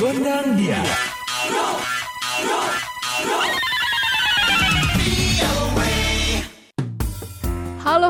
Gondang dia.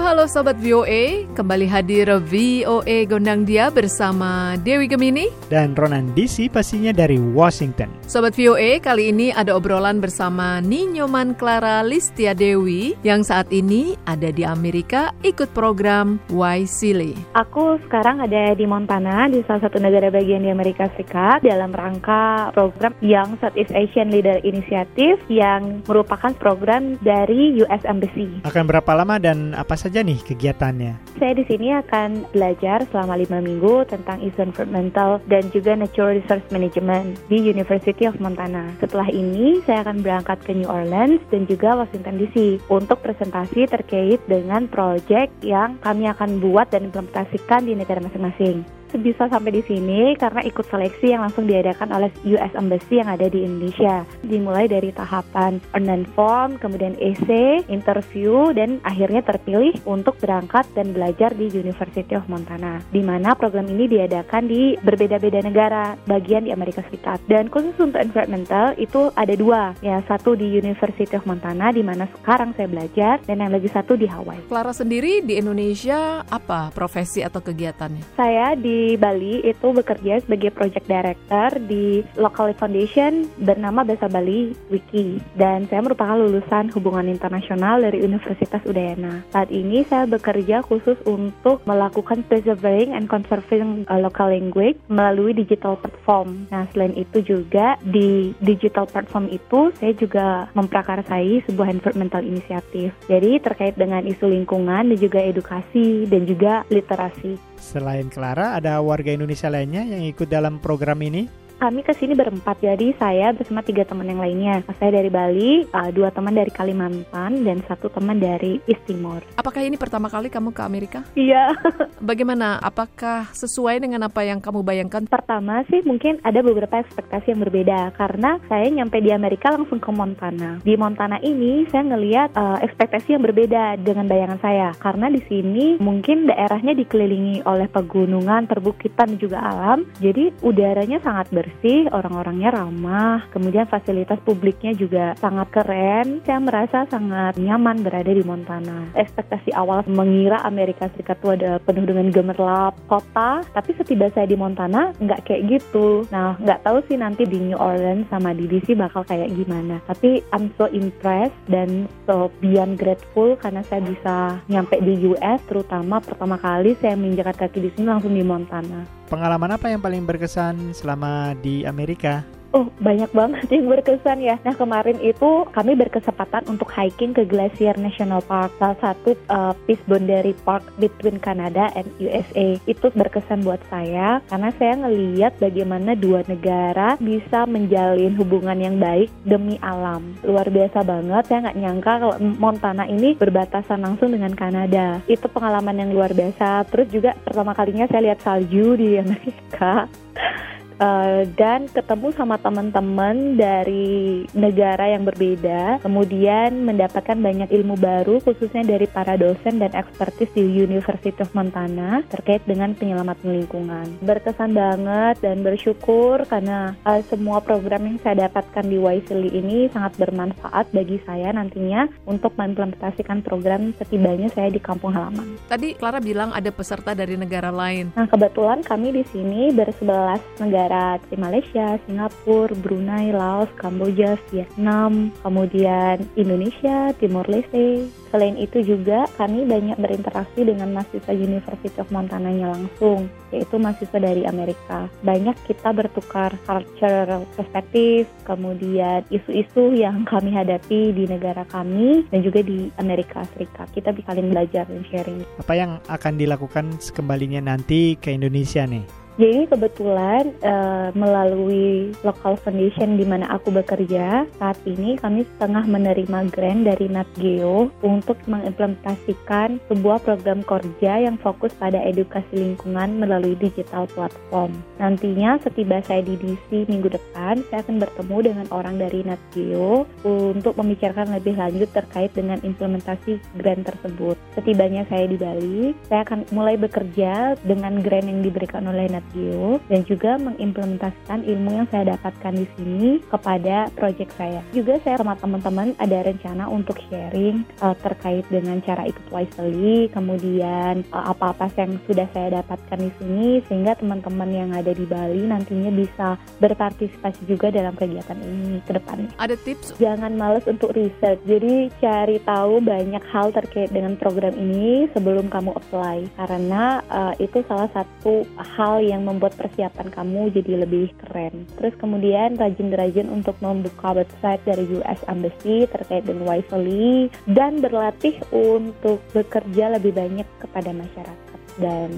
Halo halo sobat VOA, kembali hadir VOA Gondang Dia bersama Dewi Gemini. Dan Ronan DC pastinya dari Washington. Sobat VOA, kali ini ada obrolan bersama Ninyoman Clara Listia Dewi yang saat ini ada di Amerika ikut program Y Silly. Aku sekarang ada di Montana, di salah satu negara bagian di Amerika Serikat dalam rangka program Young Southeast Asian Leader Initiative yang merupakan program dari US Embassy. Akan berapa lama dan apa saja nih kegiatannya? Saya di sini akan belajar selama lima minggu tentang isu environmental dan juga natural resource management di University of Montana. Setelah ini, saya akan berangkat ke New Orleans dan juga Washington DC untuk presentasi terkait dengan proyek yang kami akan buat dan implementasikan di negara masing-masing bisa sampai di sini karena ikut seleksi yang langsung diadakan oleh US Embassy yang ada di Indonesia. Dimulai dari tahapan earn form, kemudian essay, interview, dan akhirnya terpilih untuk berangkat dan belajar di University of Montana. Di mana program ini diadakan di berbeda-beda negara bagian di Amerika Serikat. Dan khusus untuk environmental itu ada dua, ya satu di University of Montana di mana sekarang saya belajar dan yang lagi satu di Hawaii. Clara sendiri di Indonesia apa profesi atau kegiatannya? Saya di Bali itu bekerja sebagai project director di local foundation bernama Bahasa Bali Wiki dan saya merupakan lulusan hubungan internasional dari Universitas Udayana. Saat ini saya bekerja khusus untuk melakukan preserving and conserving local language melalui digital platform. Nah, selain itu juga di digital platform itu saya juga memprakarsai sebuah environmental inisiatif. Jadi terkait dengan isu lingkungan dan juga edukasi dan juga literasi. Selain Clara, ada warga Indonesia lainnya yang ikut dalam program ini? Kami ke sini berempat, jadi saya bersama tiga teman yang lainnya. Saya dari Bali, uh, dua teman dari Kalimantan, dan satu teman dari East Timor. Apakah ini pertama kali kamu ke Amerika? Iya. Bagaimana? Apakah sesuai dengan apa yang kamu bayangkan? Pertama sih mungkin ada beberapa ekspektasi yang berbeda, karena saya nyampe di Amerika langsung ke Montana. Di Montana ini saya ngelihat uh, ekspektasi yang berbeda dengan bayangan saya, karena di sini mungkin daerahnya dikelilingi oleh pegunungan, perbukitan, juga alam, jadi udaranya sangat bersih bersih, orang-orangnya ramah, kemudian fasilitas publiknya juga sangat keren. Saya merasa sangat nyaman berada di Montana. Ekspektasi awal mengira Amerika Serikat itu ada penuh dengan gemerlap kota, tapi setiba saya di Montana nggak kayak gitu. Nah, nggak tahu sih nanti di New Orleans sama di DC bakal kayak gimana. Tapi I'm so impressed dan so beyond grateful karena saya bisa nyampe di US, terutama pertama kali saya menginjakan kaki di sini langsung di Montana. Pengalaman apa yang paling berkesan selama di Amerika? Oh, banyak banget yang berkesan ya. Nah, kemarin itu kami berkesempatan untuk hiking ke Glacier National Park, salah satu uh, peace boundary park between Canada and USA. Itu berkesan buat saya karena saya ngeliat bagaimana dua negara bisa menjalin hubungan yang baik demi alam. Luar biasa banget, saya nggak nyangka kalau Montana ini berbatasan langsung dengan Kanada. Itu pengalaman yang luar biasa. Terus juga pertama kalinya saya lihat salju di Amerika. uh, dan ketemu sama teman-teman dari negara yang berbeda, kemudian mendapatkan banyak ilmu baru khususnya dari para dosen dan ekspertis di University of Montana terkait dengan penyelamatan lingkungan. Berkesan banget dan bersyukur karena uh, semua program yang saya dapatkan di Wisely ini sangat bermanfaat bagi saya nantinya untuk mengimplementasikan program setibanya saya di kampung halaman. Tadi Clara bilang ada peserta dari negara lain. Nah, kebetulan kami di sini bersebelas negara negara seperti Malaysia, Singapura, Brunei, Laos, Kamboja, Vietnam, kemudian Indonesia, Timor Leste. Selain itu juga kami banyak berinteraksi dengan mahasiswa University of Montana-nya langsung, yaitu mahasiswa dari Amerika. Banyak kita bertukar culture perspektif, kemudian isu-isu yang kami hadapi di negara kami dan juga di Amerika Serikat. Kita bisa saling belajar dan sharing. Apa yang akan dilakukan sekembalinya nanti ke Indonesia nih? Jadi kebetulan uh, melalui local foundation di mana aku bekerja saat ini kami setengah menerima grant dari NatGeo untuk mengimplementasikan sebuah program kerja yang fokus pada edukasi lingkungan melalui digital platform. Nantinya setiba saya di DC minggu depan, saya akan bertemu dengan orang dari NatGeo untuk membicarakan lebih lanjut terkait dengan implementasi grant tersebut. Setibanya saya di Bali, saya akan mulai bekerja dengan grant yang diberikan oleh NatGeo skill dan juga mengimplementasikan ilmu yang saya dapatkan di sini kepada project saya. Juga saya sama teman-teman ada rencana untuk sharing uh, terkait dengan cara ikut Wisely, kemudian uh, apa-apa yang sudah saya dapatkan di sini sehingga teman-teman yang ada di Bali nantinya bisa berpartisipasi juga dalam kegiatan ini ke depannya. Ada tips? Jangan males untuk riset. Jadi cari tahu banyak hal terkait dengan program ini sebelum kamu apply karena uh, itu salah satu hal yang membuat persiapan kamu jadi lebih keren. Terus kemudian rajin-rajin untuk membuka website dari US Embassy terkait dengan Wisely dan berlatih untuk bekerja lebih banyak kepada masyarakat dan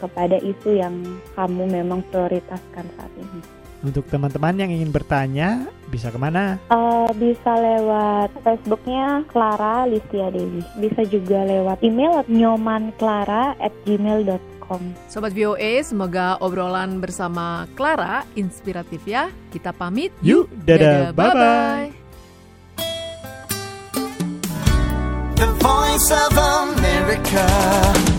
kepada isu yang kamu memang prioritaskan saat ini. Untuk teman-teman yang ingin bertanya, bisa ke mana? Uh, bisa lewat Facebooknya Clara Listia Dewi. Bisa juga lewat email nyomanclara at gmail.com. Sobat VOA, semoga obrolan bersama Clara inspiratif ya. Kita pamit. Yuk, dadah, bye-bye. The Voice of America.